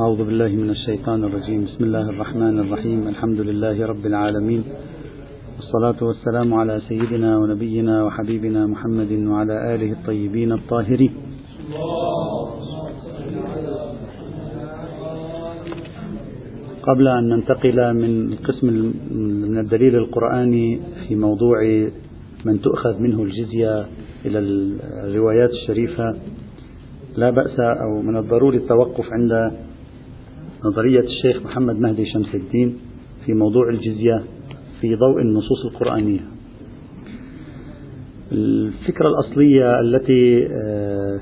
أعوذ بالله من الشيطان الرجيم. بسم الله الرحمن الرحيم. الحمد لله رب العالمين. والصلاة والسلام على سيدنا ونبينا وحبيبنا محمد وعلى آله الطيبين الطاهرين. قبل أن ننتقل من القسم من الدليل القرآني في موضوع من تؤخذ منه الجزية إلى الروايات الشريفة لا بأس أو من الضروري التوقف عند نظرية الشيخ محمد مهدي شمس الدين في موضوع الجزية في ضوء النصوص القرآنية. الفكرة الأصلية التي آه،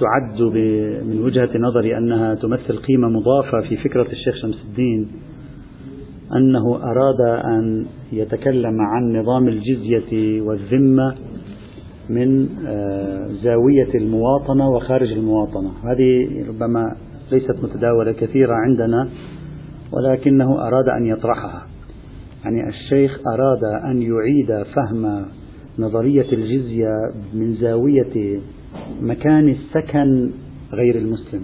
تعد من وجهة نظري أنها تمثل قيمة مضافة في فكرة الشيخ شمس الدين أنه أراد أن يتكلم عن نظام الجزية والذمة من آه، زاوية المواطنة وخارج المواطنة هذه ربما ليست متداولة كثيرة عندنا ولكنه أراد أن يطرحها. يعني الشيخ أراد أن يعيد فهم نظرية الجزية من زاوية مكان السكن غير المسلم.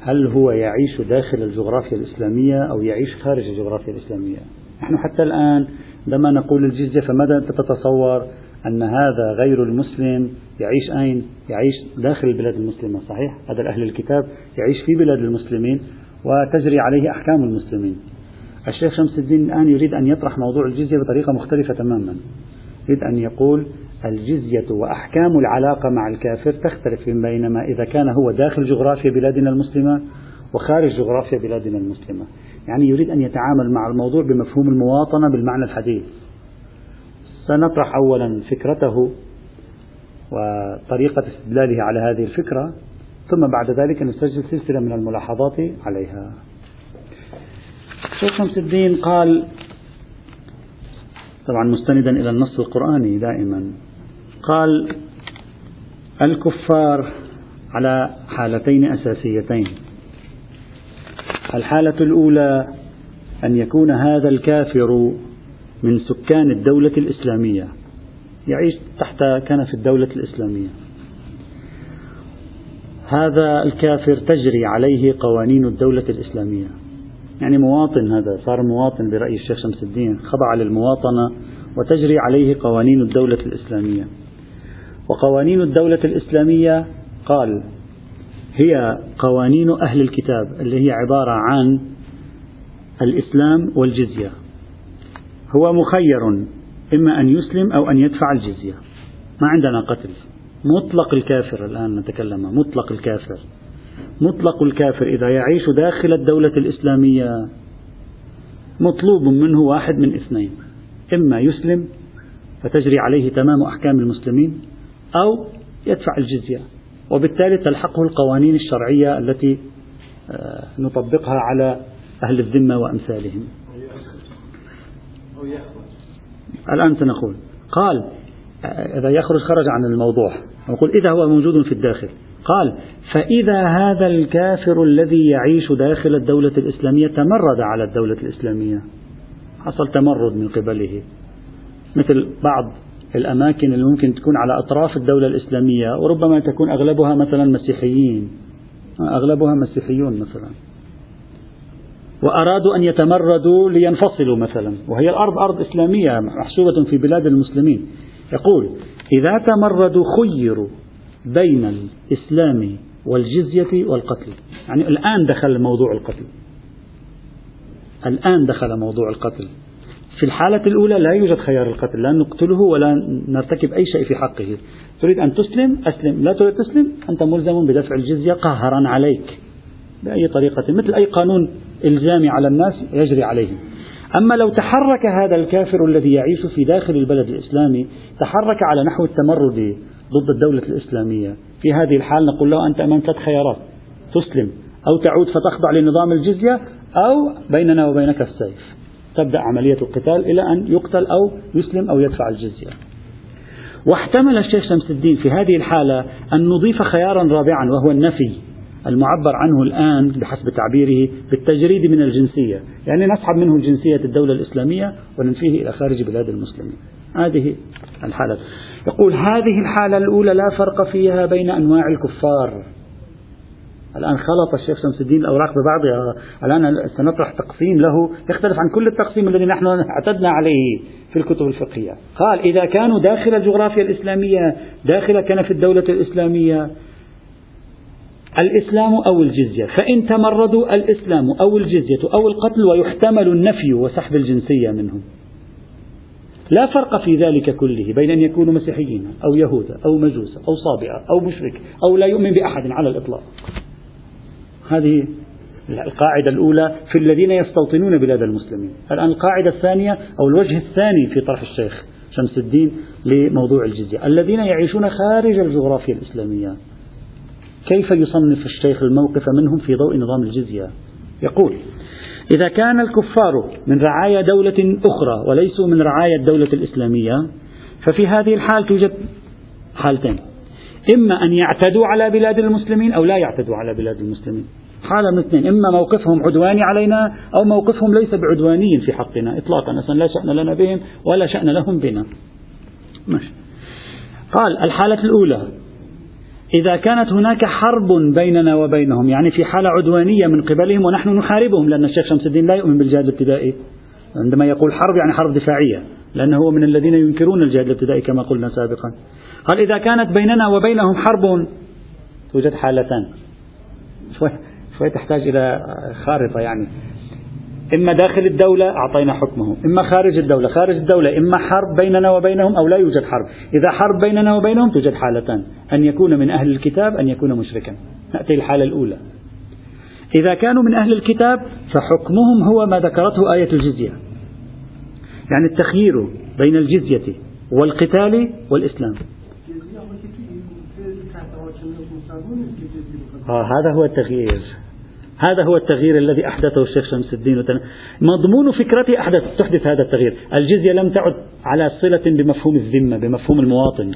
هل هو يعيش داخل الجغرافيا الإسلامية أو يعيش خارج الجغرافيا الإسلامية؟ نحن حتى الآن عندما نقول الجزية فماذا تتصور أن هذا غير المسلم يعيش أين؟ يعيش داخل البلاد المسلمة صحيح؟ هذا أهل الكتاب يعيش في بلاد المسلمين وتجري عليه أحكام المسلمين الشيخ شمس الدين الآن يريد أن يطرح موضوع الجزية بطريقة مختلفة تماما يريد أن يقول الجزية وأحكام العلاقة مع الكافر تختلف بينما إذا كان هو داخل جغرافيا بلادنا المسلمة وخارج جغرافيا بلادنا المسلمة يعني يريد أن يتعامل مع الموضوع بمفهوم المواطنة بالمعنى الحديث سنطرح أولا فكرته وطريقة استدلاله على هذه الفكرة ثم بعد ذلك نسجل سلسلة من الملاحظات عليها. شيخ شمس الدين قال طبعا مستندا إلى النص القرآني دائما. قال الكفار على حالتين أساسيتين. الحالة الأولى أن يكون هذا الكافر من سكان الدولة الإسلامية. يعيش تحت كنف الدولة الإسلامية. هذا الكافر تجري عليه قوانين الدولة الإسلامية. يعني مواطن هذا صار مواطن برأي الشيخ شمس الدين خضع للمواطنة وتجري عليه قوانين الدولة الإسلامية. وقوانين الدولة الإسلامية قال هي قوانين أهل الكتاب اللي هي عبارة عن الإسلام والجزية. هو مخير إما أن يسلم أو أن يدفع الجزية. ما عندنا قتل. مطلق الكافر الآن نتكلم. مطلق الكافر. مطلق الكافر إذا يعيش داخل الدولة الإسلامية. مطلوب منه واحد من اثنين. إما يسلم فتجري عليه تمام أحكام المسلمين أو يدفع الجزية. وبالتالي تلحقه القوانين الشرعية التي آه، نطبقها على أهل الذمة وأمثالهم. الآن سنقول. قال إذا يخرج خرج عن الموضوع. نقول إذا هو موجود في الداخل. قال فإذا هذا الكافر الذي يعيش داخل الدولة الإسلامية تمرد على الدولة الإسلامية. حصل تمرد من قبله. مثل بعض الأماكن اللي ممكن تكون على أطراف الدولة الإسلامية وربما تكون أغلبها مثلا مسيحيين. أغلبها مسيحيون مثلا. وأرادوا أن يتمردوا لينفصلوا مثلا. وهي الأرض أرض إسلامية محسوبة في بلاد المسلمين. يقول إذا تمردوا خيروا بين الإسلام والجزية والقتل. يعني الآن دخل موضوع القتل. الآن دخل موضوع القتل. في الحالة الأولى لا يوجد خيار القتل لا نقتله ولا نرتكب أي شيء في حقه. تريد أن تسلم أسلم. لا تريد تسلم أنت ملزم بدفع الجزية قهرا عليك بأي طريقة مثل أي قانون إلزامي على الناس يجري عليهم. أما لو تحرك هذا الكافر الذي يعيش في داخل البلد الإسلامي تحرك على نحو التمرد ضد الدولة الإسلامية. في هذه الحال نقول له أنت أمام ثلاث خيارات. تسلم أو تعود فتخضع لنظام الجزية أو بيننا وبينك السيف. تبدأ عملية القتال إلى أن يقتل أو يسلم أو يدفع الجزية. واحتمل الشيخ شمس الدين في هذه الحالة أن نضيف خيارا رابعا وهو النفي. المعبر عنه الآن بحسب تعبيره بالتجريد من الجنسية. يعني نسحب منه جنسية الدولة الإسلامية وننفيه إلى خارج بلاد المسلمين. هذه الحالة. يقول هذه الحالة الأولى لا فرق فيها بين أنواع الكفار. الآن خلط الشيخ شمس الدين الأوراق ببعضها. الآن سنطرح تقسيم له يختلف عن كل التقسيم الذي نحن اعتدنا عليه في الكتب الفقهية. قال إذا كانوا داخل الجغرافيا الإسلامية داخل كنف الدولة الإسلامية الإسلام أو الجزية. فإن تمردوا الإسلام أو الجزية أو القتل ويحتمل النفي وسحب الجنسية منهم. لا فرق في ذلك كله بين أن يكونوا مسيحيين أو يهودا أو مجوسا أو صابئة أو مشرك أو لا يؤمن بأحد على الإطلاق. هذه القاعدة الأولى في الذين يستوطنون بلاد المسلمين. الآن القاعدة الثانية أو الوجه الثاني في طرح الشيخ شمس الدين لموضوع الجزية. الذين يعيشون خارج الجغرافيا الإسلامية. كيف يصنف الشيخ الموقف منهم في ضوء نظام الجزية؟ يقول إذا كان الكفار من رعايا دولة أخرى وليسوا من رعايا الدولة الإسلامية ففي هذه الحال توجد حالتين. إما أن يعتدوا على بلاد المسلمين أو لا يعتدوا على بلاد المسلمين. حالة من اثنين إما موقفهم عدواني علينا أو موقفهم ليس بعدواني في حقنا إطلاقا أصلا لا شأن لنا بهم ولا شأن لهم بنا. ماشي. قال الحالة الأولى إذا كانت هناك حرب بيننا وبينهم يعني في حالة عدوانية من قبلهم ونحن نحاربهم لأن الشيخ شمس الدين لا يؤمن بالجهاد الابتدائي. عندما يقول حرب يعني حرب دفاعية لأنه هو من الذين ينكرون الجهاد الابتدائي كما قلنا سابقا. قال إذا كانت بيننا وبينهم حرب توجد حالتان. شوي, شوي تحتاج إلى خارطة يعني. إما داخل الدولة أعطينا حكمه. إما خارج الدولة. خارج الدولة إما حرب بيننا وبينهم أو لا يوجد حرب. إذا حرب بيننا وبينهم توجد حالتان. أن يكون من أهل الكتاب أن يكون مشركا. نأتي الحالة الأولى. إذا كانوا من أهل الكتاب فحكمهم هو ما ذكرته آية الجزية. يعني التخيير بين الجزية والقتال والإسلام. آه هذا هو التغيير. هذا هو التغيير الذي أحدثه الشيخ شمس الدين. مضمون فكرته أحدث تحدث هذا التغيير. الجزية لم تعد على صلة بمفهوم الذمة بمفهوم المواطن.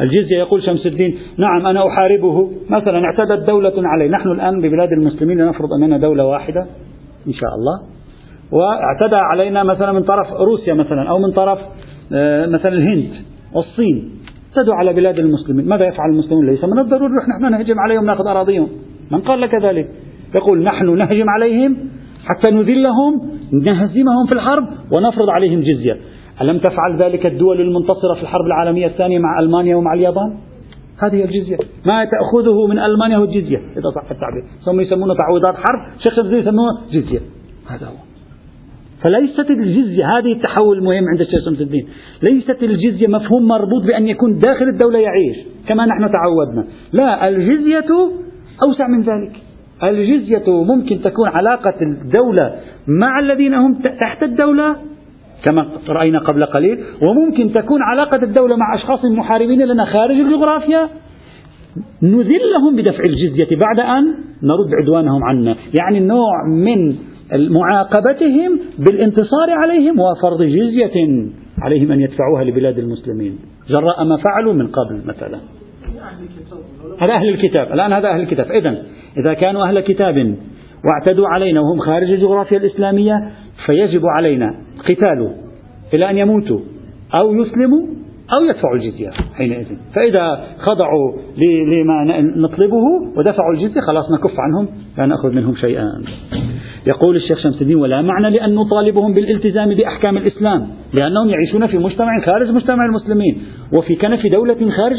الجزية يقول شمس الدين نعم أنا أحاربه. مثلا اعتدت دولة علي. نحن الآن ببلاد المسلمين لنفرض أننا دولة واحدة إن شاء الله. واعتدى علينا مثلا من طرف روسيا مثلا أو من طرف آه، مثلا الهند والصين اعتدوا على بلاد المسلمين. ماذا يفعل المسلمون؟ ليس من الضروري نحن نهجم عليهم نأخذ أراضيهم. من قال لك ذلك؟ يقول نحن نهجم عليهم حتى نذلهم نهزمهم في الحرب ونفرض عليهم جزية. ألم تفعل ذلك الدول المنتصرة في الحرب العالمية الثانية مع ألمانيا ومع اليابان؟ هذه الجزية. ما تأخذه من ألمانيا هو الجزية. إذا صح التعبير. ثم يسمونه تعويضات حرب. شيخ الزي يسمونه جزية. هذا هو. فليست الجزية هذه التحول المهم عند الشيخ شمس الدين. ليست الجزية مفهوم مربوط بأن يكون داخل الدولة يعيش كما نحن تعودنا. لا الجزية أوسع من ذلك. الجزية ممكن تكون علاقة الدولة مع الذين هم تحت الدولة كما رأينا قبل قليل وممكن تكون علاقة الدولة مع أشخاص محاربين لنا خارج الجغرافيا. نذلهم بدفع الجزية بعد أن نرد عدوانهم عنا. يعني نوع من معاقبتهم بالانتصار عليهم وفرض جزية عليهم أن يدفعوها لبلاد المسلمين. جراء ما فعلوا من قبل مثلا. هذا أهل الكتاب. الآن هذا أهل الكتاب. إذا إذا كانوا أهل كتاب واعتدوا علينا وهم خارج الجغرافيا الإسلامية فيجب علينا قتال إلى أن يموتوا أو يسلموا أو يدفعوا الجزية حينئذ. فإذا خضعوا لما نطلبه ودفعوا الجزية خلاص نكف عنهم لا نأخذ منهم شيئا. يقول الشيخ شمس الدين ولا معنى لأن نطالبهم بالالتزام بأحكام الإسلام لأنهم يعيشون في مجتمع خارج مجتمع المسلمين وفي كنف دولة خارج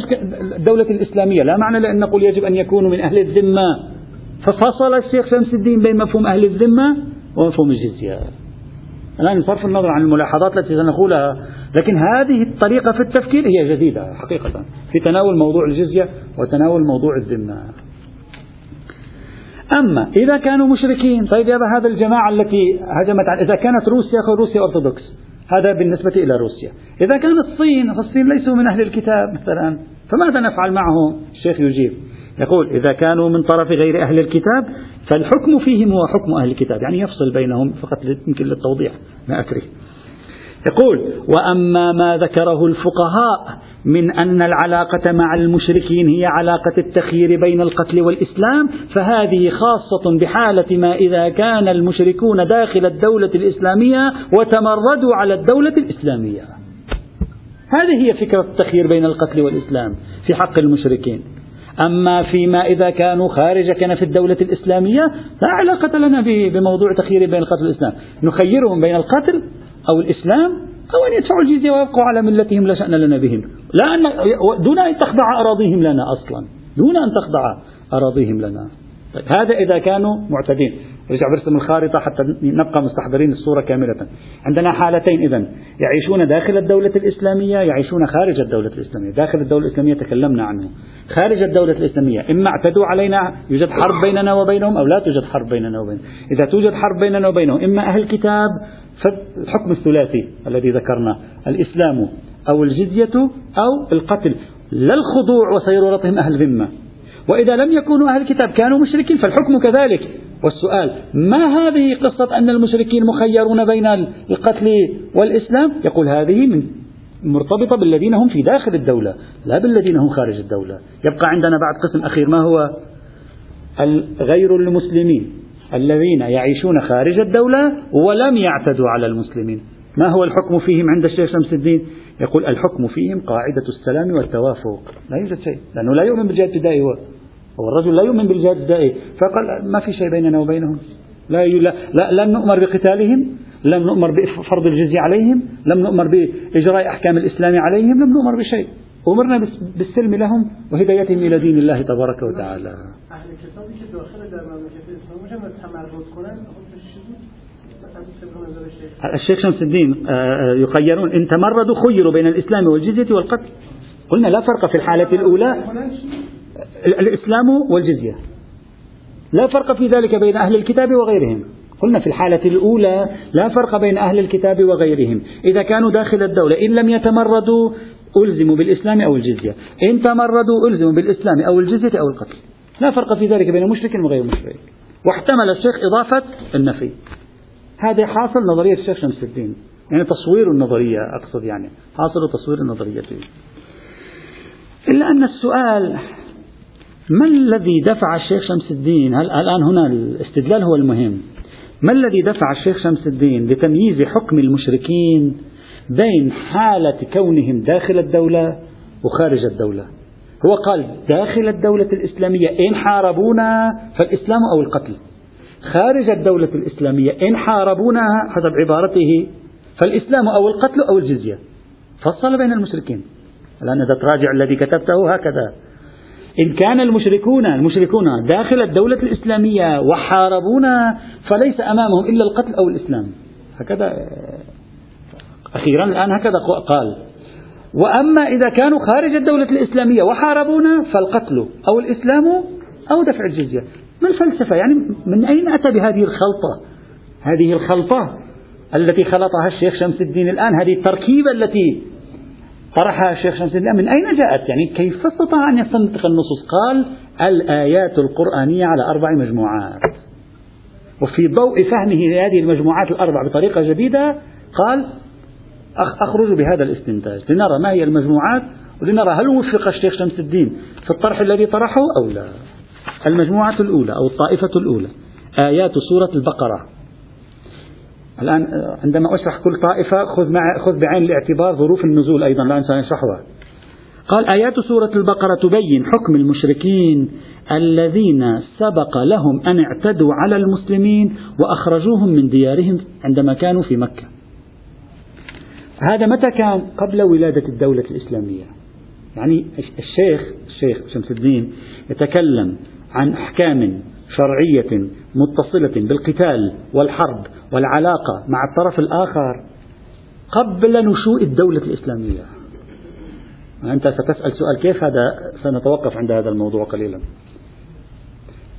الدولة الإسلامية. لا معنى لأن نقول يجب أن يكونوا من أهل الذمة. ففصل الشيخ شمس الدين بين مفهوم أهل الذمة ومفهوم الجزية. الآن بصرف النظر عن الملاحظات التي سنقولها لكن هذه الطريقة في التفكير هي جديدة حقيقة في تناول موضوع الجزية وتناول موضوع الذمة. أما إذا كانوا مشركين طيب يا هذا الجماعة التي هجمت على إذا كانت روسيا روسيا أرثوذكس هذا بالنسبة إلى روسيا. إذا كانت الصين فالصين ليسوا من أهل الكتاب مثلا فماذا نفعل معهم؟ الشيخ يجيب. يقول إذا كانوا من طرف غير أهل الكتاب فالحكم فيهم هو حكم أهل الكتاب. يعني يفصل بينهم فقط يمكن للتوضيح. ما أكره يقول وأما ما ذكره الفقهاء من أن العلاقة مع المشركين هي علاقة التخيير بين القتل والإسلام فهذه خاصة بحالة ما إذا كان المشركون داخل الدولة الإسلامية وتمردوا على الدولة الإسلامية. هذه هي فكرة التخيير بين القتل والإسلام في حق المشركين. أما فيما إذا كانوا خارج كنف الدولة الإسلامية لا علاقة لنا بموضوع تخيير بين القتل والإسلام. نخيرهم بين القتل أو الإسلام أو أن يدفعوا الجزية ويبقوا على ملتهم لا شأن لنا بهم. لا أن دون أن تخضع أراضيهم لنا أصلا. دون أن تخضع أراضيهم لنا. طيب هذا إذا كانوا معتدين. رجع برسم الخارطة حتى نبقى مستحضرين الصورة كاملة. عندنا حالتين إذا يعيشون داخل الدولة الإسلامية يعيشون خارج الدولة الإسلامية. داخل الدولة الإسلامية تكلمنا عنه. خارج الدولة الإسلامية إما اعتدوا علينا يوجد حرب بيننا وبينهم أو لا توجد حرب بيننا وبينهم. إذا توجد حرب بيننا وبينهم إما أهل الكتاب فالحكم الثلاثي الذي ذكرنا الإسلام أو الجزية أو القتل. لا الخضوع وصيرورتهم أهل ذمة. وإذا لم يكونوا أهل الكتاب كانوا مشركين فالحكم كذلك. والسؤال ما هذه قصة أن المشركين مخيرون بين القتل والإسلام؟ يقول هذه من مرتبطة بالذين هم في داخل الدولة لا بالذين هم خارج الدولة. يبقى عندنا بعد قسم أخير ما هو؟ غير المسلمين الذين يعيشون خارج الدولة ولم يعتدوا على المسلمين. ما هو الحكم فيهم عند الشيخ شمس الدين؟ يقول الحكم فيهم قاعدة السلام والتوافق. لا يوجد شيء لأنه لا يؤمن بالجهاد الابتدائي هو هو الرجل لا يؤمن بالجهاد الابتدائي فقال ما في شيء بيننا وبينهم؟ لا, لا, لا لم نؤمر بقتالهم لم نؤمر بفرض الجزية عليهم لم نؤمر بإجراء أحكام الإسلام عليهم لم نؤمر بشيء. أمرنا بالسلم لهم وهدايتهم إلى دين الله تبارك وتعالى. الشيخ. شمس الدين آه، آه، يخيرون إن تمردوا خيروا بين الإسلام والجزية والقتل. قلنا لا فرق في الحالة الأولى. الإسلام والجزية. لا فرق في ذلك بين أهل الكتاب وغيرهم. قلنا في الحالة الأولى لا فرق بين أهل الكتاب وغيرهم. إذا كانوا داخل الدولة إن لم يتمردوا ألزموا بالإسلام أو الجزية. إن تمردوا ألزموا بالإسلام أو الجزية أو القتل. لا فرق في ذلك بين مشرك وغير مشرك. واحتمل الشيخ إضافة النفي. هذا حاصل نظرية الشيخ شمس الدين. يعني تصوير النظرية أقصد يعني. حاصل تصوير النظرية إلا أن السؤال ما الذي دفع الشيخ شمس الدين؟ الآن هنا الاستدلال هو المهم. ما الذي دفع الشيخ شمس الدين لتمييز حكم المشركين بين حالة كونهم داخل الدولة وخارج الدولة؟ هو قال داخل الدولة الإسلامية إن حاربونا فالإسلام أو القتل. خارج الدولة الإسلامية إن حاربونا حسب عبارته فالإسلام أو القتل أو الجزية. فصل بين المشركين. الآن إذا تراجع الذي كتبته هكذا. إن كان المشركون المشركون داخل الدولة الإسلامية وحاربونا فليس أمامهم إلا القتل أو الإسلام. هكذا أخيرا الآن هكذا قال. وأما إذا كانوا خارج الدولة الإسلامية وحاربونا فالقتل أو الإسلام أو دفع الجزية. ما الفلسفة؟ يعني من أين أتى بهذه الخلطة؟ هذه الخلطة التي خلطها الشيخ شمس الدين الآن هذه التركيبة التي طرحها الشيخ شمس الدين من أين جاءت؟ يعني كيف استطاع أن يستنطق النصوص؟ قال الآيات القرآنية على أربع مجموعات. وفي ضوء فهمه لهذه المجموعات الأربع بطريقة جديدة قال أخرج بهذا الاستنتاج. لنرى ما هي المجموعات ولنرى هل وفق الشيخ شمس الدين في الطرح الذي طرحه أو لا. المجموعة الأولى أو الطائفة الأولى. آيات سورة البقرة. الآن عندما أشرح كل طائفة خذ, مع خذ بعين الاعتبار ظروف النزول أيضا لا أنسى نشرحها قال آيات سورة البقرة تبين حكم المشركين الذين سبق لهم أن اعتدوا على المسلمين وأخرجوهم من ديارهم عندما كانوا في مكة. هذا متى كان؟ قبل ولادة الدولة الإسلامية. يعني الشيخ الشيخ شمس الدين يتكلم عن أحكام شرعية متصلة بالقتال والحرب والعلاقة مع الطرف الآخر قبل نشوء الدولة الإسلامية. أنت ستسأل سؤال كيف هذا؟ سنتوقف عند هذا الموضوع قليلا.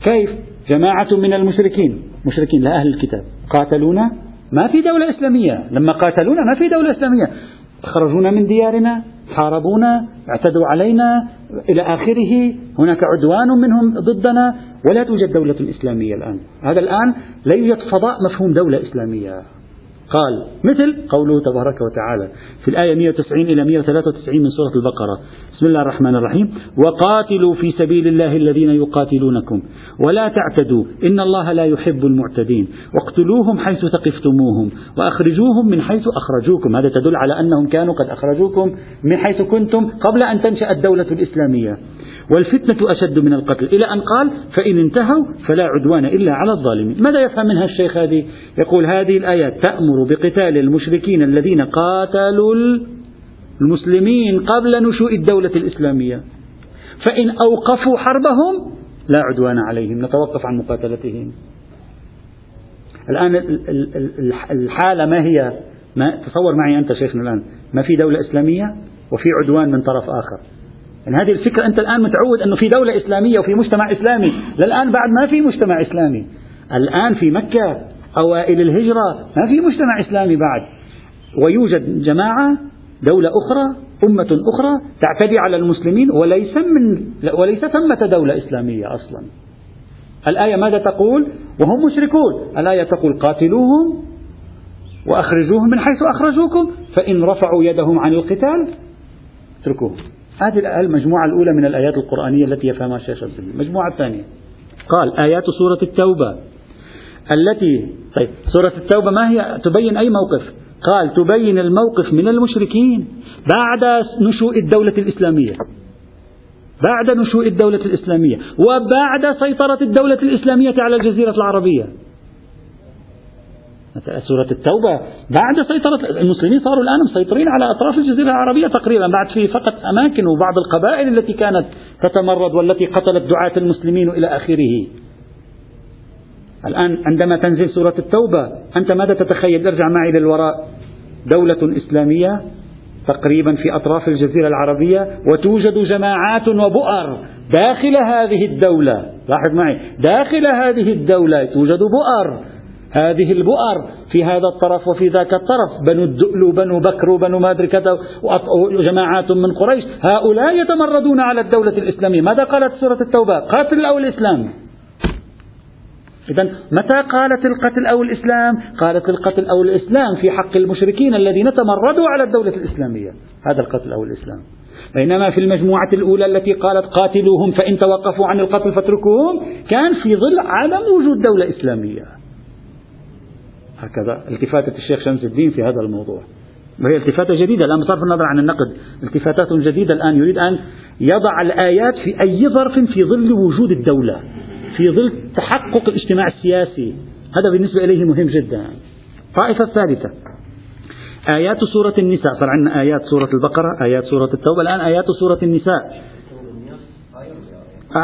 كيف جماعة من المشركين مشركين لا أهل الكتاب قاتلونا؟ ما في دولة إسلامية. لما قاتلونا ما في دولة إسلامية. خرجونا من ديارنا حاربونا اعتدوا علينا إلى آخره هناك عدوان منهم ضدنا ولا توجد دولة إسلامية الآن. هذا الآن لا يوجد فضاء مفهوم دولة إسلامية. قال مثل قوله تبارك وتعالى في الآية 190 إلى 193 من سورة البقرة. بسم الله الرحمن الرحيم. وقاتلوا في سبيل الله الذين يقاتلونكم. ولا تعتدوا. إن الله لا يحب المعتدين. واقتلوهم حيث ثقفتموهم. وأخرجوهم من حيث أخرجوكم. هذا تدل على أنهم كانوا قد أخرجوكم من حيث كنتم قبل أن تنشأ الدولة الإسلامية. والفتنة أشد من القتل. إلى أن قال فإن انتهوا فلا عدوان إلا على الظالمين. ماذا يفهم منها الشيخ هذه؟ يقول هذه الآيات تأمر بقتال المشركين الذين قاتلوا المسلمين قبل نشوء الدولة الإسلامية. فإن أوقفوا حربهم لا عدوان عليهم نتوقف عن مقاتلتهم. الآن الحالة ما هي؟ ما تصور معي أنت شيخنا الآن. ما في دولة إسلامية وفي عدوان من طرف آخر. يعني هذه الفكرة أنت الآن متعود أنه في دولة إسلامية وفي مجتمع إسلامي للآن بعد ما في مجتمع إسلامي. الآن في مكة أوائل الهجرة ما في مجتمع إسلامي بعد. ويوجد جماعة دولة أخرى أمة أخرى تعتدي على المسلمين وليس من وليس ثمة دولة إسلامية أصلا. الآية ماذا تقول؟ وهم مشركون. الآية تقول قاتلوهم وأخرجوهم من حيث أخرجوكم فإن رفعوا يدهم عن القتال اتركوهم. هذه المجموعة الأولى من الآيات القرآنية التي يفهمها الشيخ السلمي المجموعة الثانية. قال آيات سورة التوبة التي طيب سورة التوبة ما هي؟ تبين أي موقف؟ قال تبين الموقف من المشركين بعد نشوء الدولة الإسلامية. بعد نشوء الدولة الإسلامية. وبعد سيطرة الدولة الإسلامية على الجزيرة العربية. سورة التوبة بعد سيطرة المسلمين صاروا الآن مسيطرين على أطراف الجزيرة العربية تقريبا بعد في فقط أماكن وبعض القبائل التي كانت تتمرد والتي قتلت دعاة المسلمين إلى آخره. الآن عندما تنزل سورة التوبة أنت ماذا تتخيل؟ ارجع معي للوراء. دولة إسلامية تقريبا في أطراف الجزيرة العربية وتوجد جماعات وبؤر داخل هذه الدولة. لاحظ معي داخل هذه الدولة توجد بؤر. هذه البؤر في هذا الطرف وفي ذاك الطرف. بنو الدؤل وبنو بكر وبنو ما أدري كذا وجماعات من قريش. هؤلاء يتمردون على الدولة الإسلامية. ماذا قالت سورة التوبة؟ قاتل أو الإسلام؟ إذا متى قالت القتل أو الإسلام؟ قالت القتل أو الإسلام في حق المشركين الذين تمردوا على الدولة الإسلامية. هذا القتل أو الإسلام. بينما في المجموعة الأولى التي قالت قاتلوهم فإن توقفوا عن القتل فاتركوهم كان في ظل عدم وجود دولة إسلامية. هكذا. التفاتة الشيخ شمس الدين في هذا الموضوع. وهي التفاتة جديدة الآن بصرف النظر عن النقد. التفاتات جديدة الآن يريد أن يضع الآيات في أي ظرف في ظل وجود الدولة في ظل تحقق الاجتماع السياسي. هذا بالنسبة إليه مهم جدا. الطائفة الثالثة آيات سورة النساء. صار عندنا آيات سورة البقرة آيات سورة التوبة الآن آيات سورة النساء.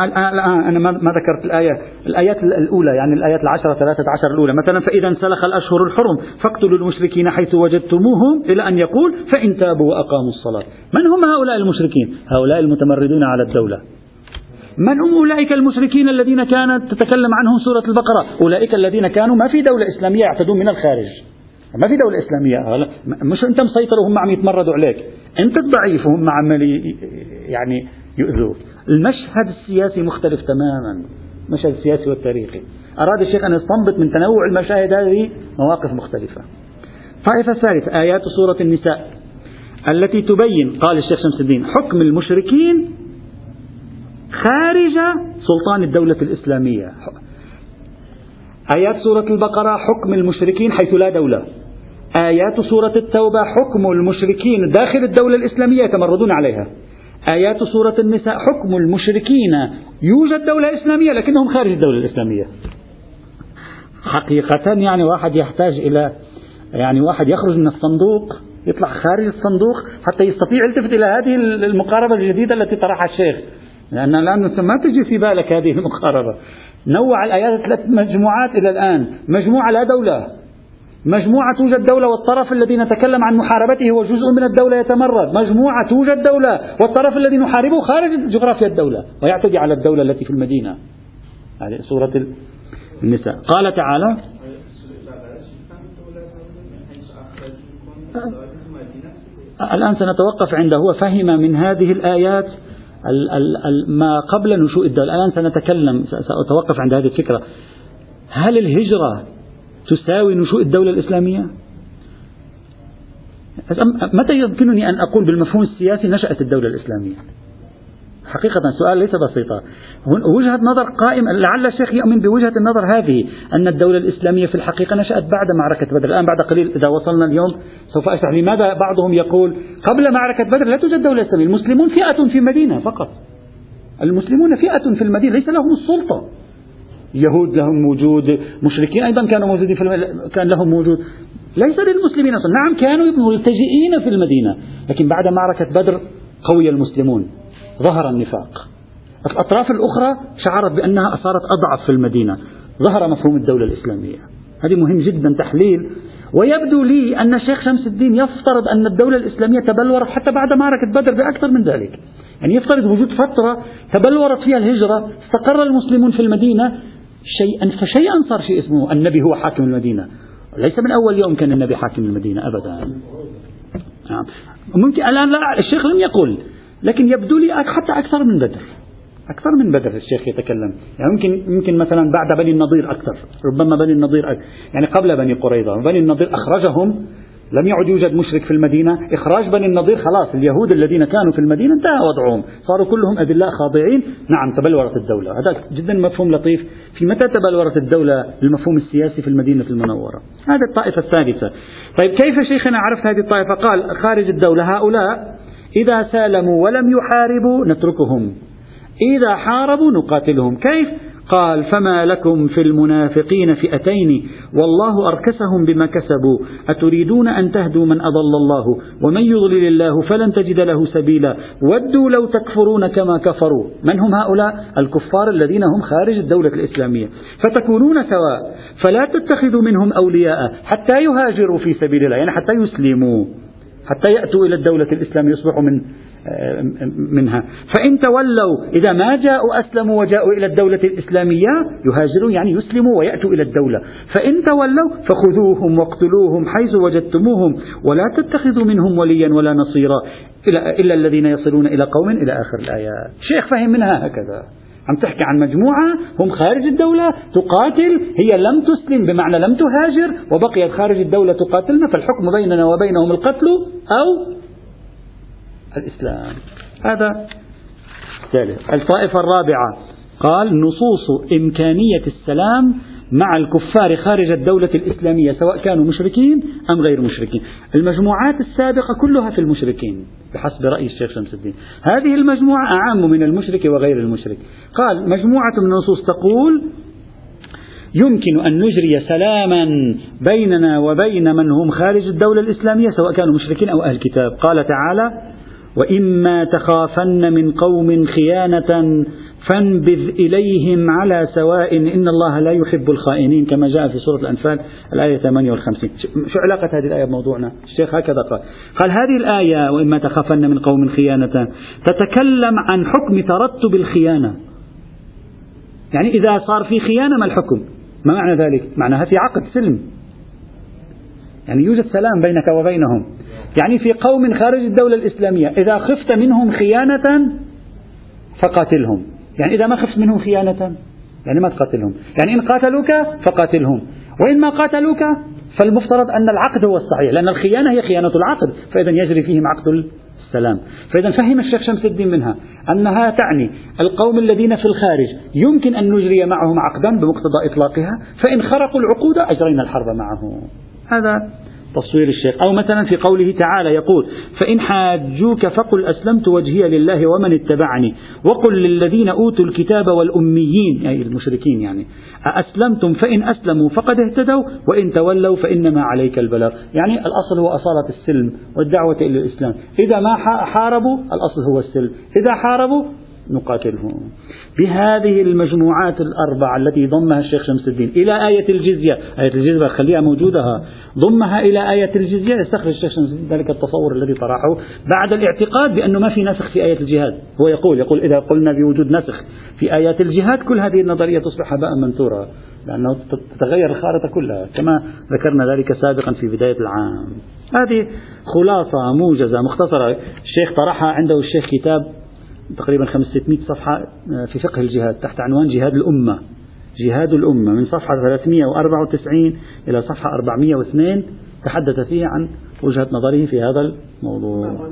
الآن أنا ما ذكرت الآية الآيات الأولى يعني الآيات العشرة ثلاثة عشر الأولى. مثلا فإذا انسلخ الأشهر الحرم فاقتلوا المشركين حيث وجدتموهم إلى أن يقول فإن تابوا وأقاموا الصلاة. من هم هؤلاء المشركين؟ هؤلاء المتمردون على الدولة. من هم أولئك المشركين الذين كانت تتكلم عنهم سورة البقرة؟ أولئك الذين كانوا ما في دولة إسلامية يعتدون من الخارج. ما في دولة إسلامية. مش أنت مسيطر وهم عم يتمردوا عليك. أنت الضعيف وهم عمال يعني يؤذوك. المشهد السياسي مختلف تماما المشهد السياسي والتاريخي. أراد الشيخ أن يستنبط من تنوع المشاهد هذه مواقف مختلفة. طائفة الثالثة آيات سورة النساء التي تبين قال الشيخ شمس الدين حكم المشركين خارج سلطان الدولة الإسلامية. آيات سورة البقرة حكم المشركين حيث لا دولة. آيات سورة التوبة حكم المشركين داخل الدولة الإسلامية يتمردون عليها. آيات سورة النساء حكم المشركين. يوجد دولة إسلامية لكنهم خارج الدولة الإسلامية. حقيقة يعني واحد يحتاج إلى يعني واحد يخرج من الصندوق يطلع خارج الصندوق حتى يستطيع يلتفت إلى هذه المقاربة الجديدة التي طرحها الشيخ. لأن الآن ما تجي في بالك هذه المقاربة. نوع الآيات ثلاث مجموعات إلى الآن. مجموعة لا دولة. مجموعة توجد دولة والطرف الذي نتكلم عن محاربته هو جزء من الدولة يتمرد. مجموعة توجد دولة والطرف الذي نحاربه خارج جغرافيا الدولة ويعتدي على الدولة التي في المدينة. هذه سورة النساء. قال تعالى الآن سنتوقف عنده هو فهم من هذه الآيات ما قبل نشوء الدولة. الآن سنتكلم سأتوقف عند هذه الفكرة. هل الهجرة تساوي نشوء الدولة الإسلامية؟ متى يمكنني أن أقول بالمفهوم السياسي نشأت الدولة الإسلامية؟ حقيقة سؤال ليس بسيطا. وجهة نظر قائمة لعل الشيخ يؤمن بوجهة النظر هذه أن الدولة الإسلامية في الحقيقة نشأت بعد معركة بدر. الآن بعد قليل إذا وصلنا اليوم سوف أشرح لماذا بعضهم يقول قبل معركة بدر لا توجد دولة إسلامية. المسلمون فئة في مدينة فقط. المسلمون فئة في المدينة ليس لهم السلطة. اليهود لهم وجود مشركين أيضا كانوا موجودين في كان لهم وجود. ليس للمسلمين أصلا. نعم كانوا ملتجئين في المدينة لكن بعد معركة بدر قوي المسلمون. ظهر النفاق. الأطراف الأخرى شعرت بأنها صارت أضعف في المدينة. ظهر مفهوم الدولة الإسلامية. هذه مهم جدا تحليل. ويبدو لي أن الشيخ شمس الدين يفترض أن الدولة الإسلامية تبلورت حتى بعد معركة بدر بأكثر من ذلك. يعني يفترض وجود فترة تبلورت فيها الهجرة استقر المسلمون في المدينة شيئا فشيئا صار شيء اسمه النبي هو حاكم المدينة. ليس من أول يوم كان النبي حاكم المدينة أبدا. نعم. ممكن الآن لا الشيخ لم يقل لكن يبدو لي حتى أكثر من بدر. أكثر من بدر الشيخ يتكلم. يعني ممكن يمكن مثلا بعد بني النضير أكثر ربما بني النضير أكثر يعني قبل بني قريظة بني النضير أخرجهم لم يعد يوجد مشرك في المدينة. إخراج بني النضير خلاص اليهود الذين كانوا في المدينة انتهى وضعهم. صاروا كلهم أذلاء خاضعين. نعم تبلورت الدولة. هذا جدا مفهوم لطيف. في متى تبلورت الدولة المفهوم السياسي في المدينة المنورة؟ هذه الطائفة الثالثة طيب كيف شيخنا عرفت هذه الطائفة؟ قال خارج الدولة هؤلاء إذا سالموا ولم يحاربوا نتركهم. إذا حاربوا نقاتلهم. كيف؟ قال فما لكم في المنافقين فئتين؟ والله أركسهم بما كسبوا. أتريدون أن تهدوا من أضل الله؟ ومن يضلل الله فلن تجد له سبيلا. ودوا لو تكفرون كما كفروا. من هم هؤلاء؟ الكفار الذين هم خارج الدولة الإسلامية. فتكونون سواء. فلا تتخذوا منهم أولياء حتى يهاجروا في سبيل الله يعني حتى يسلموا حتى يأتوا إلى الدولة الإسلامية يصبحوا من منها. فإن تولوا إذا ما جاءوا أسلموا وجاءوا إلى الدولة الإسلامية يهاجرون يعني يسلموا ويأتوا إلى الدولة. فإن تولوا فخذوهم واقتلوهم حيث وجدتموهم ولا تتخذوا منهم وليا ولا نصيرا. إلا الذين يصلون إلى قوم إلى آخر الآيات. شيخ فهم منها هكذا. عم تحكي عن مجموعة هم خارج الدولة تقاتل هي لم تسلم بمعنى لم تهاجر وبقيت خارج الدولة تقاتلنا فالحكم بيننا وبينهم القتل أو الإسلام. هذا ثالث. الطائفة الرابعة. قال نصوص إمكانية السلام مع الكفار خارج الدولة الإسلامية سواء كانوا مشركين أم غير مشركين. المجموعات السابقة كلها في المشركين بحسب رأي الشيخ شمس الدين. هذه المجموعة أعم من المشرك وغير المشرك. قال مجموعة من النصوص تقول يمكن أن نجري سلاما بيننا وبين من هم خارج الدولة الإسلامية سواء كانوا مشركين أو أهل كتاب. قال تعالى وإما تخافن من قوم خيانة فانبذ إليهم على سواء إن الله لا يحب الخائنين كما جاء في سورة الأنفال الآية 58 شو علاقة هذه الآية بموضوعنا؟ الشيخ هكذا قال. قال هذه الآية وإما تخافن من قوم خيانة تتكلم عن حكم ترتب الخيانة. يعني إذا صار في خيانة ما الحكم؟ ما معنى ذلك؟ معناها في عقد سلم. يعني يوجد سلام بينك وبينهم. يعني في قوم خارج الدولة الإسلامية إذا خفت منهم خيانة فقاتلهم. يعني إذا ما خفت منهم خيانة يعني ما تقاتلهم. يعني إن قاتلوك فقاتلهم. وإن ما قاتلوك فالمفترض أن العقد هو الصحيح لأن الخيانة هي خيانة العقد فإذا يجري فيهم عقد السلام. فإذا فهم الشيخ شمس الدين منها أنها تعني القوم الذين في الخارج يمكن أن نجري معهم عقدا بمقتضى إطلاقها فإن خرقوا العقود أجرينا الحرب معهم. هذا تصوير الشيخ. أو مثلا في قوله تعالى يقول فإن حاجوك فقل أسلمت وجهي لله ومن اتبعني. وقل للذين أوتوا الكتاب والأميين أي المشركين يعني أأسلمتم؟ فإن أسلموا فقد اهتدوا وإن تولوا فإنما عليك البلاغ. يعني الأصل هو أصالة السلم والدعوة إلى الإسلام. إذا ما حاربوا الأصل هو السلم. إذا حاربوا نقاتلهم. بهذه المجموعات الأربعة التي ضمها الشيخ شمس الدين إلى آية الجزية. آية الجزية خليها موجودة ضمها إلى آية الجزية يستخرج الشيخ شمس الدين ذلك التصور الذي طرحه بعد الاعتقاد بأنه ما في نسخ في آية الجهاد. هو يقول يقول إذا قلنا بوجود نسخ في آيات الجهاد كل هذه النظرية تصبح هباء منثورا لأنه تتغير الخارطة كلها كما ذكرنا ذلك سابقا في بداية العام. هذه خلاصة موجزة مختصرة. الشيخ طرحها عنده الشيخ كتاب تقريبا 500 صفحة آه، في فقه الجهاد تحت عنوان جهاد الأمة. جهاد الأمة من صفحة 394 إلى صفحة 402 تحدث فيه عن وجهة نظره في هذا الموضوع.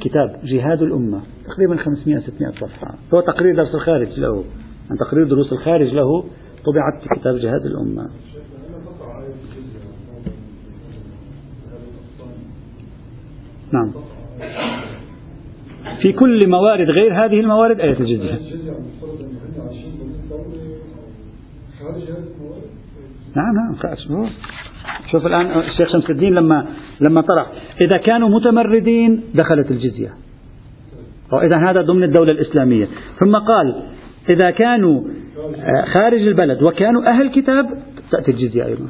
كتاب جهاد الأمة تقريبا 500 600 صفحة. هو تقرير درس الخارج له. عن تقرير دروس الخارج له طبعت في كتاب جهاد الأمة. نعم. في كل موارد غير هذه الموارد آية الجزية. نعم نعم شوف الآن الشيخ شمس الدين لما لما طرح. إذا كانوا متمردين دخلت الجزية. إذا هذا ضمن الدولة الإسلامية. ثم قال إذا كانوا آه، خارج البلد وكانوا أهل كتاب تأتي الجزية أيضا.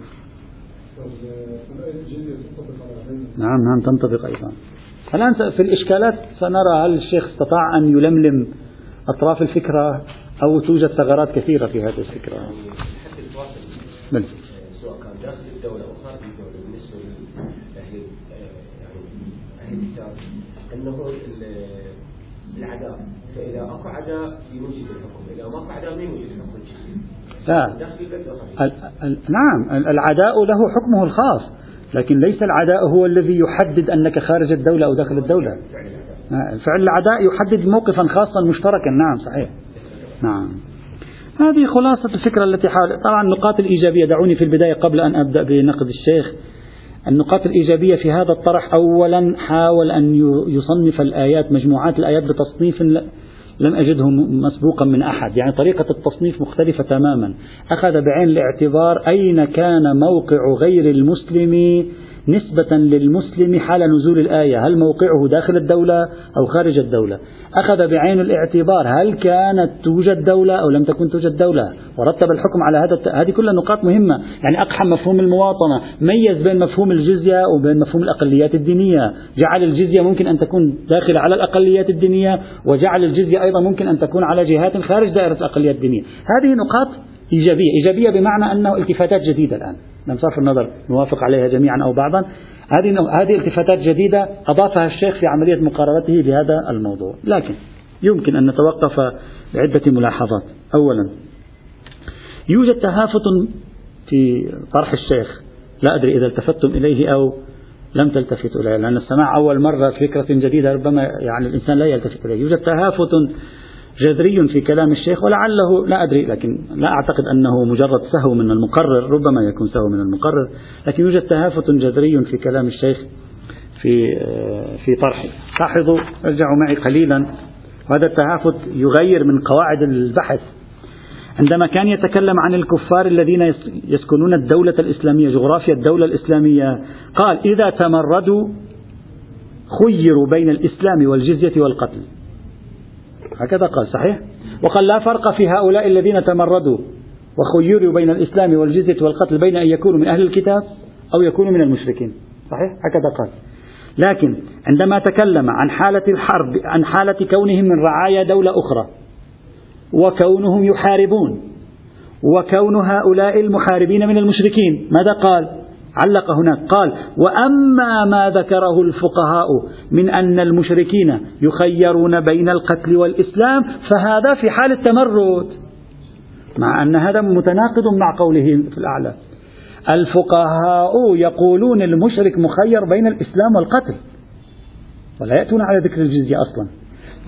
نعم نعم تنطبق أيضا. الآن في الإشكالات سنرى هل الشيخ استطاع أن يلملم أطراف الفكرة أو توجد ثغرات كثيرة في هذه الفكرة؟ بل. سواء كان داخل الدولة أو خارج الدولة بالنسبة لأهل أهل الكتاب أنه العداء. فإذا أكو عداء يوجد الحكم. إذا ما أكو عداء ما يوجد الحكم. لا. نعم. العداء له حكمه الخاص. لكن ليس العداء هو الذي يحدد أنك خارج الدولة أو داخل الدولة. فعل العداء يحدد موقفا خاصا مشتركا. نعم صحيح. نعم. هذه خلاصة الفكرة التي حاول طبعا النقاط الإيجابية دعوني في البداية قبل أن أبدأ بنقد الشيخ. النقاط الإيجابية في هذا الطرح أولا حاول أن يصنف الآيات مجموعات الآيات بتصنيف لم أجده مسبوقا من أحد. يعني طريقة التصنيف مختلفة تماما. أخذ بعين الاعتبار أين كان موقع غير المسلم نسبة للمسلم حال نزول الآية هل موقعه داخل الدولة أو خارج الدولة؟ أخذ بعين الاعتبار هل كانت توجد دولة أو لم تكن توجد دولة؟ ورتب الحكم على هذا هذه كلها نقاط مهمة يعني أقحم مفهوم المواطنة ميز بين مفهوم الجزية وبين مفهوم الأقليات الدينية. جعل الجزية ممكن أن تكون داخلة على الأقليات الدينية وجعل الجزية أيضا ممكن أن تكون على جهات خارج دائرة الأقليات الدينية. هذه نقاط إيجابية. إيجابية بمعنى أنه التفاتات جديدة الآن. من صرف النظر نوافق عليها جميعا أو بعضا. هذه هذه التفاتات جديدة أضافها الشيخ في عملية مقاربته بهذا الموضوع. لكن يمكن أن نتوقف بعدة ملاحظات. أولا يوجد تهافت في طرح الشيخ. لا أدري إذا التفتم إليه أو لم تلتفتوا إليه لأن السماع أول مرة فكرة جديدة ربما يعني الإنسان لا يلتفت إليه. يوجد تهافت جذري في كلام الشيخ ولعله لا أدري لكن لا أعتقد أنه مجرد سهو من المقرر ربما يكون سهو من المقرر لكن يوجد تهافت جذري في كلام الشيخ في في طرحه. لاحظوا ارجعوا معي قليلا. وهذا التهافت يغير من قواعد البحث. عندما كان يتكلم عن الكفار الذين يسكنون الدولة الإسلامية جغرافيا الدولة الإسلامية قال إذا تمردوا خيروا بين الإسلام والجزية والقتل. هكذا قال صحيح؟ وقال لا فرق في هؤلاء الذين تمردوا وخيروا بين الإسلام والجزية والقتل بين أن يكونوا من أهل الكتاب أو يكونوا من المشركين. صحيح؟ هكذا قال. لكن عندما تكلم عن حالة الحرب عن حالة كونهم من رعايا دولة أخرى وكونهم يحاربون وكون هؤلاء المحاربين من المشركين ماذا قال؟ علق هناك قال وأما ما ذكره الفقهاء من أن المشركين يخيرون بين القتل والإسلام فهذا في حال التمرد مع أن هذا متناقض مع قوله في الأعلى. الفقهاء يقولون المشرك مخير بين الإسلام والقتل ولا يأتون على ذكر الجزية أصلا.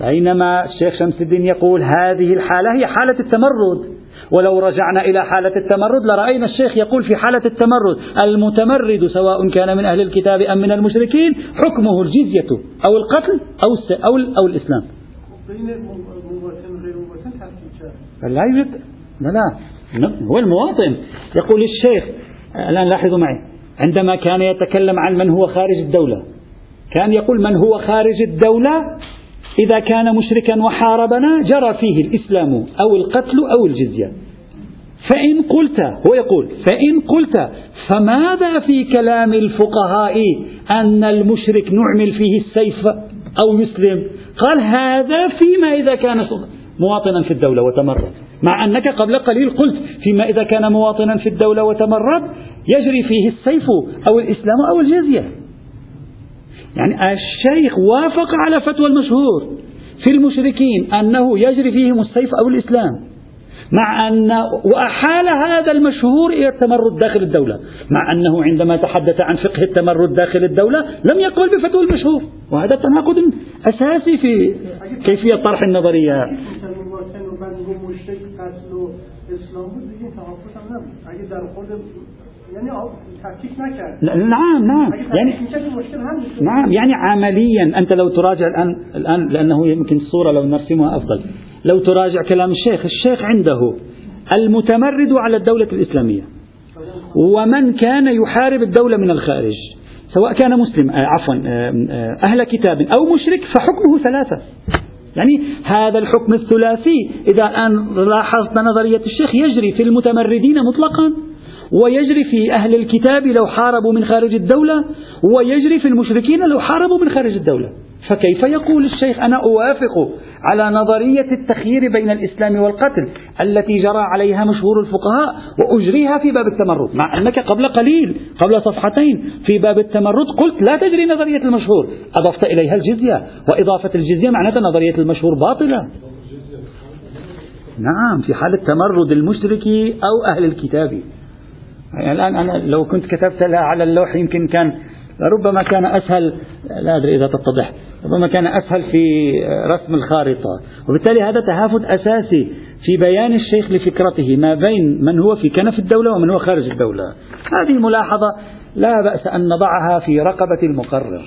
بينما الشيخ شمس الدين يقول هذه الحالة هي حالة التمرد. ولو رجعنا إلى حالة التمرد لرأينا الشيخ يقول في حالة التمرد المتمرد سواء كان من أهل الكتاب أم من المشركين حكمه الجزية أو القتل أو أو, أو الإسلام. لا يوجد لا لا هو المواطن. يقول الشيخ الآن لاحظوا معي عندما كان يتكلم عن من هو خارج الدولة كان يقول من هو خارج الدولة إذا كان مشركا وحاربنا جرى فيه الإسلام أو القتل أو الجزية. فإن قلت هو يقول فإن قلت فماذا في كلام الفقهاء أن المشرك نعمل فيه السيف أو يسلم؟ قال هذا فيما إذا كان مواطنا في الدولة وتمرد. مع أنك قبل قليل قلت فيما إذا كان مواطنا في الدولة وتمرد يجري فيه السيف أو الإسلام أو الجزية. يعني الشيخ وافق على فتوى المشهور في المشركين أنه يجري فيهم السيف أو الإسلام مع أن وأحال هذا المشهور إلى التمرد داخل الدولة مع أنه عندما تحدث عن فقه التمرد داخل الدولة لم يقل بفتوى المشهور وهذا تناقض أساسي في كيفية طرح النظرية. نعم نعم. يعني نعم يعني عمليا أنت لو تراجع الآن الآن لأنه يمكن الصورة لو نرسمها أفضل. لو تراجع كلام الشيخ الشيخ عنده المتمرد على الدولة الإسلامية. ومن كان يحارب الدولة من الخارج سواء كان مسلم آه، عفوا آه، آه، أهل كتاب أو مشرك فحكمه ثلاثة. يعني هذا الحكم الثلاثي إذا الآن لاحظت نظرية الشيخ يجري في المتمردين مطلقا. ويجري في أهل الكتاب لو حاربوا من خارج الدولة ويجري في المشركين لو حاربوا من خارج الدولة. فكيف يقول الشيخ؟ أنا أوافق على نظرية التخيير بين الإسلام والقتل التي جرى عليها مشهور الفقهاء وأجريها في باب التمرد. مع أنك قبل قليل قبل صفحتين في باب التمرد قلت لا تجري نظرية المشهور. أضفت إليها الجزية. وإضافة الجزية معناتها نظرية المشهور باطلة. نعم في حالة تمرد المشرك أو أهل الكتاب. يعني الآن أنا لو كنت كتبت لها على اللوح يمكن كان ربما كان أسهل لا أدري إذا تتضح ربما كان أسهل في رسم الخارطة. وبالتالي هذا تهافت أساسي في بيان الشيخ لفكرته ما بين من هو في كنف الدولة ومن هو خارج الدولة. هذه ملاحظة لا بأس أن نضعها في رقبة المقرر.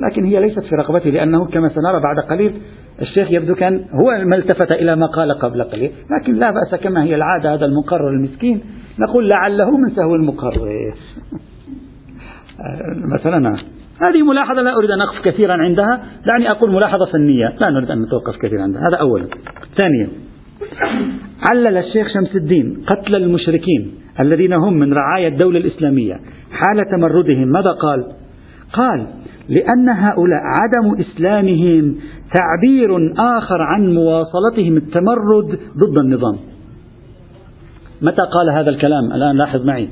لكن هي ليست في رقبته لأنه كما سنرى بعد قليل الشيخ يبدو كان هو ما التفت إلى ما قال قبل قليل. لكن لا بأس كما هي العادة هذا المقرر المسكين. نقول لعله من سهو المقرر مثلا هذه ملاحظة لا أريد أن أقف كثيرا عندها. دعني أقول ملاحظة فنية. لا نريد أن نتوقف كثيرا عندها. هذا أولا ثانيا علل الشيخ شمس الدين قتل المشركين الذين هم من رعايا الدولة الإسلامية. حال تمردهم ماذا قال؟ قال لأن هؤلاء عدم إسلامهم تعبير آخر عن مواصلتهم التمرد ضد النظام. متى قال هذا الكلام؟ الآن لاحظ معي.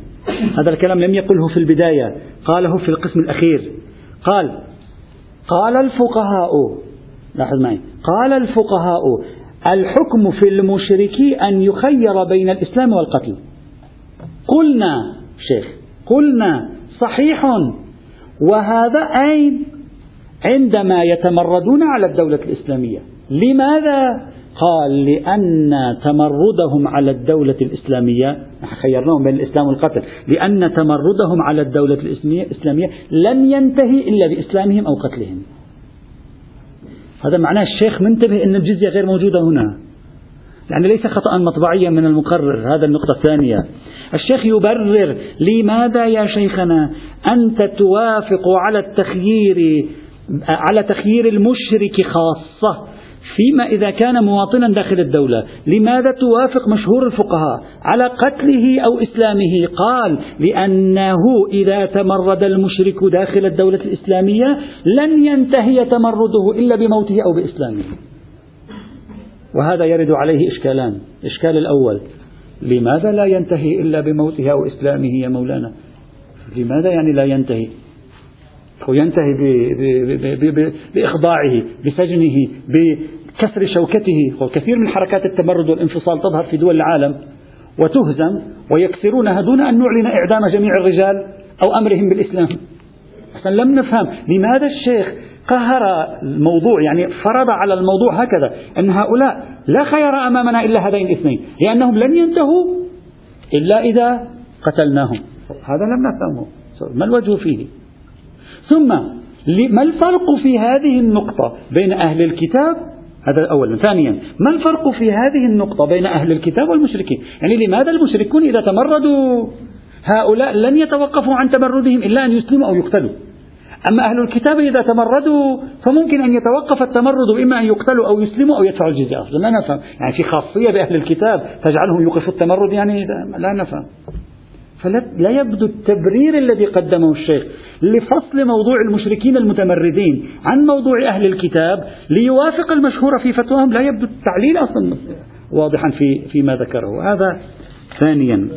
هذا الكلام لم يقله في البداية قاله في القسم الأخير. قال قال الفقهاء لاحظ معي. قال الفقهاء الحكم في المشرك أن يخير بين الإسلام والقتل. قلنا شيخ قلنا صحيح. وهذا أين عندما يتمردون على الدولة الإسلامية. لماذا؟ قال لأن تمردهم على الدولة الإسلامية خيرناهم بين الإسلام والقتل لأن تمردهم على الدولة الإسلامية لن ينتهي إلا بإسلامهم أو قتلهم. هذا معناه الشيخ منتبه أن الجزية غير موجودة هنا. يعني ليس خطأ مطبعيا من المقرر هذا النقطة الثانية. الشيخ يبرر لماذا يا شيخنا أنت توافق على التخيير على تخيير المشرك خاصة؟ فيما إذا كان مواطنا داخل الدولة. لماذا توافق مشهور الفقهاء على قتله أو إسلامه؟ قال لأنه إذا تمرد المشرك داخل الدولة الإسلامية لن ينتهي تمرده إلا بموته أو بإسلامه. وهذا يرد عليه إشكالان. الإشكال الأول لماذا لا ينتهي إلا بموته أو إسلامه يا مولانا؟ لماذا يعني لا ينتهي؟ وينتهي بإخضاعه بسجنه بكسر شوكته. وكثير من حركات التمرد والانفصال تظهر في دول العالم وتهزم ويكسرونها دون أن نعلن إعدام جميع الرجال أو أمرهم بالإسلام. لم نفهم لماذا الشيخ قهر الموضوع يعني فرض على الموضوع هكذا أن هؤلاء لا خير أمامنا إلا هذين الاثنين لأنهم لن ينتهوا إلا إذا قتلناهم. هذا لم نفهمه. ما الوجه فيه؟ ثم ما الفرق في هذه النقطة بين أهل الكتاب هذا أولا ثانيا ما الفرق في هذه النقطة بين أهل الكتاب والمشركين؟ يعني لماذا المشركون إذا تمردوا هؤلاء لن يتوقفوا عن تمردهم إلا أن يسلموا أو يقتلوا؟ أما أهل الكتاب إذا تمردوا فممكن أن يتوقف التمرد إما أن يقتلوا أو يسلموا أو يدفعوا الجزية أصلا لا نفهم. يعني في خاصية بأهل الكتاب تجعلهم يوقفوا التمرد يعني لا نفهم. فلا يبدو التبرير الذي قدمه الشيخ. لفصل موضوع المشركين المتمردين عن موضوع أهل الكتاب ليوافق المشهور في فتواهم لا يبدو التعليل أصلا. واضحا في فيما ذكره. هذا ثانيا.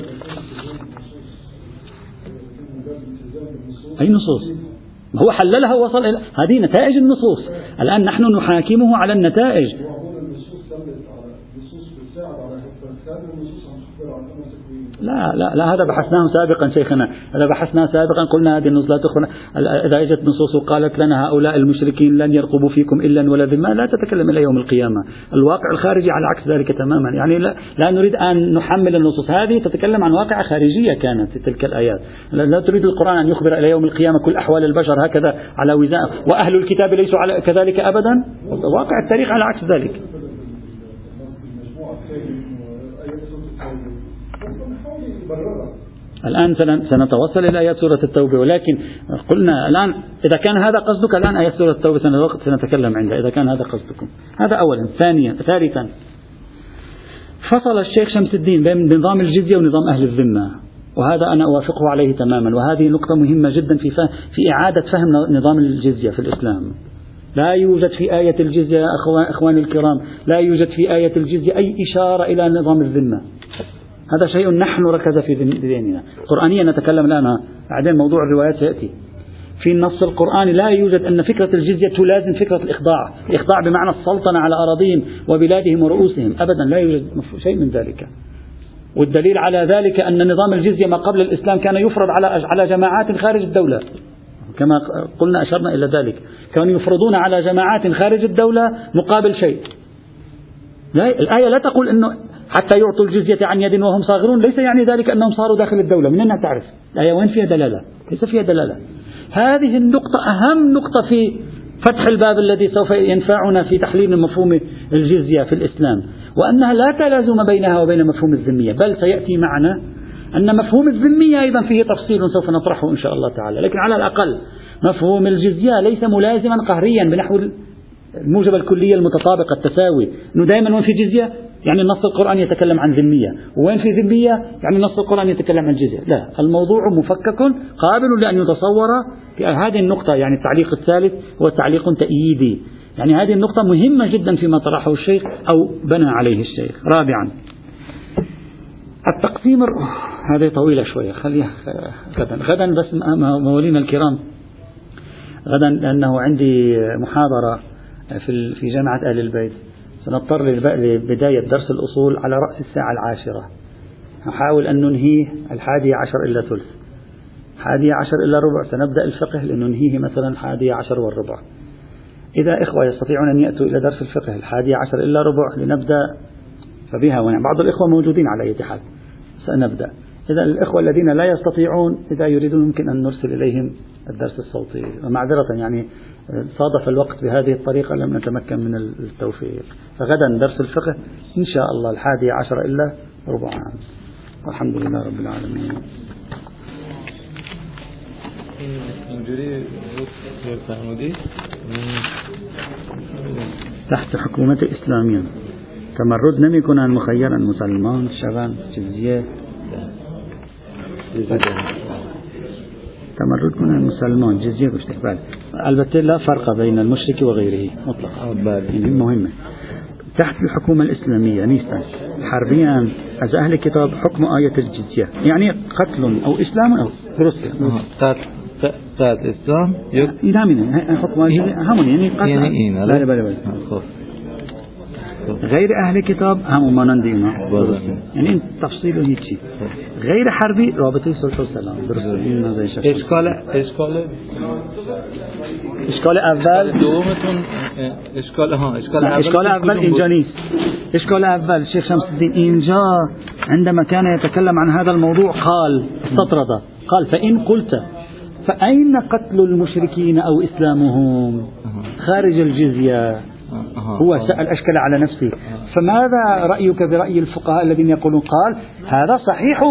أي نصوص؟ هو حللها ووصل إلى هذه نتائج النصوص. الآن نحن نحاكمه على النتائج. لا لا لا هذا بحثناه سابقا شيخنا هذا بحثناه سابقا قلنا هذه النصوص لا تخبر إذا إجت نصوص وقالت لنا هؤلاء المشركين لن يرقبوا فيكم إلا ولا ذمة لا تتكلم إلى يوم القيامة. الواقع الخارجي على عكس ذلك تماما يعني لا, لا نريد أن نحمل النصوص هذه تتكلم عن واقعة خارجية كانت في تلك الآيات. لا تريد القرآن أن يخبر إلى يوم القيامة كل أحوال البشر هكذا على وزاء وأهل الكتاب ليسوا على كذلك أبدا؟ واقع التاريخ على عكس ذلك. الآن سنتوصل إلى آيات سورة التوبة ولكن قلنا الآن إذا كان هذا قصدك الآن آيات سورة التوبة سنتكلم عندها إذا كان هذا قصدكم. هذا أولا. ثانيا ثالثا. فصل الشيخ شمس الدين بين نظام الجزية ونظام أهل الذمة وهذا أنا أوافقه عليه تماما. وهذه نقطة مهمة جدا في في إعادة فهم نظام الجزية في الإسلام. لا يوجد في آية الجزية أخواني الكرام لا يوجد في آية الجزية أي إشارة إلى نظام الذمة. هذا شيء نحن ركز في ذهننا قرآنيا نتكلم الآن. بعدين موضوع الروايات سيأتي. في النص القرآني لا يوجد أن فكرة الجزية تلازم فكرة الإخضاع. الإخضاع بمعنى السلطنة على أراضيهم وبلادهم ورؤوسهم. أبدا لا يوجد شيء من ذلك. والدليل على ذلك أن نظام الجزية ما قبل الإسلام كان يفرض على على جماعات خارج الدولة. كما قلنا أشرنا إلى ذلك. كانوا يفرضون على جماعات خارج الدولة مقابل شيء. لا الآية لا تقول أنه حتى يعطوا الجزية عن يد وهم صاغرون. ليس يعني ذلك أنهم صاروا داخل الدولة. من أين تعرف؟ الآية وين فيها دلالة؟ ليس فيها دلالة. هذه النقطة أهم نقطة في فتح الباب الذي سوف ينفعنا في تحليل مفهوم الجزية في الإسلام وأنها لا تلازم بينها وبين مفهوم الذمية بل سيأتي معنا أن مفهوم الذمية أيضا فيه تفصيل سوف نطرحه إن شاء الله تعالى. لكن على الأقل مفهوم الجزية ليس ملازما قهريا بنحو الموجبة الكلية المتطابقة التساوي. أنه دائما في جزية؟ يعني النص القرآني يتكلم عن ذمية. وين في ذمية؟ يعني النص القرآني يتكلم عن جزية لا الموضوع مفكك قابل لأن يتصور في هذه النقطة يعني التعليق الثالث هو تعليق تأييدي. يعني هذه النقطة مهمة جدا فيما طرحه الشيخ أو بنى عليه الشيخ. رابعا التقسيم هذه طويلة شوية. خليها غدا. غدا بس موالينا الكرام. غدا لأنه عندي محاضرة في في جامعة أهل البيت. سنضطر لبداية درس الأصول على رأس الساعة العاشرة. نحاول أن ننهيه الحادية عشر إلا ثلث. حادية عشر إلا ربع سنبدأ الفقه لننهيه مثلا حادية عشر والربع. إذا إخوة يستطيعون أن يأتوا إلى درس الفقه الحادية عشر إلا ربع لنبدأ فبها ونعم بعض الإخوة موجودين على أي حال. سنبدأ. إذا الإخوة الذين لا يستطيعون إذا يريدون يمكن أن نرسل إليهم الدرس الصوتي ومعذرة يعني صادف الوقت بهذه الطريقة لم نتمكن من التوفيق. فغدا درس الفقه إن شاء الله الحادي عشر إلا ربع عام. والحمد لله رب العالمين. تحت حكومة إسلامية. تمرد نمیکنن مخيرا مسلمان شوان جزية. تمرد کنن مسلمان جزية بله البته لا فرق بين المشرك وغيره. مطلقا يعني مهمة. تحت الحكومة الإسلامية نيستا حربيا از أهل كتاب حكم آية الجزية. يعني قتل أو إسلام أو روسيا. قتل إسلام يك همینه حكم همون يعني قتل. يعني إيه بله بله بله غير أهل كتاب هم مانند اینا یعنی این تفصیل هیچی غیر حربی رابطه صلح و سلام درست این اشکال اشکال اشکال اول دومتون اشکال ها اشکال اول اشکال اول اینجا نیست. اشکال اول شیخ شمس الدين اینجا عندما كان يتكلم عن هذا الموضوع قال استطرد. قال فإن قلت فأين قتل المشركين أو إسلامهم؟ خارج الجزية. هو سأل أشكل على نفسه. فماذا رأيك برأي الفقهاء الذين يقولون؟ قال هذا صحيح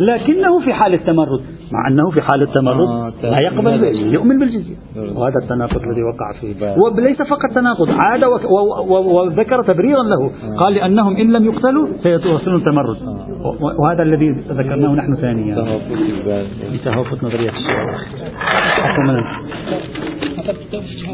لكنه في حال التمرد. مع أنه في حال التمرد لا يقبل بالجزية يؤمن بالجزية. وهذا التناقض الذي وقع فيه وليس فقط تناقض عاد وذكر تبريرا له. قال لأنهم إن لم يقتلوا سيتوصلون التمرد. وهذا الذي ذكرناه نحن ثانيا. لتهافت نظرية. الشيخ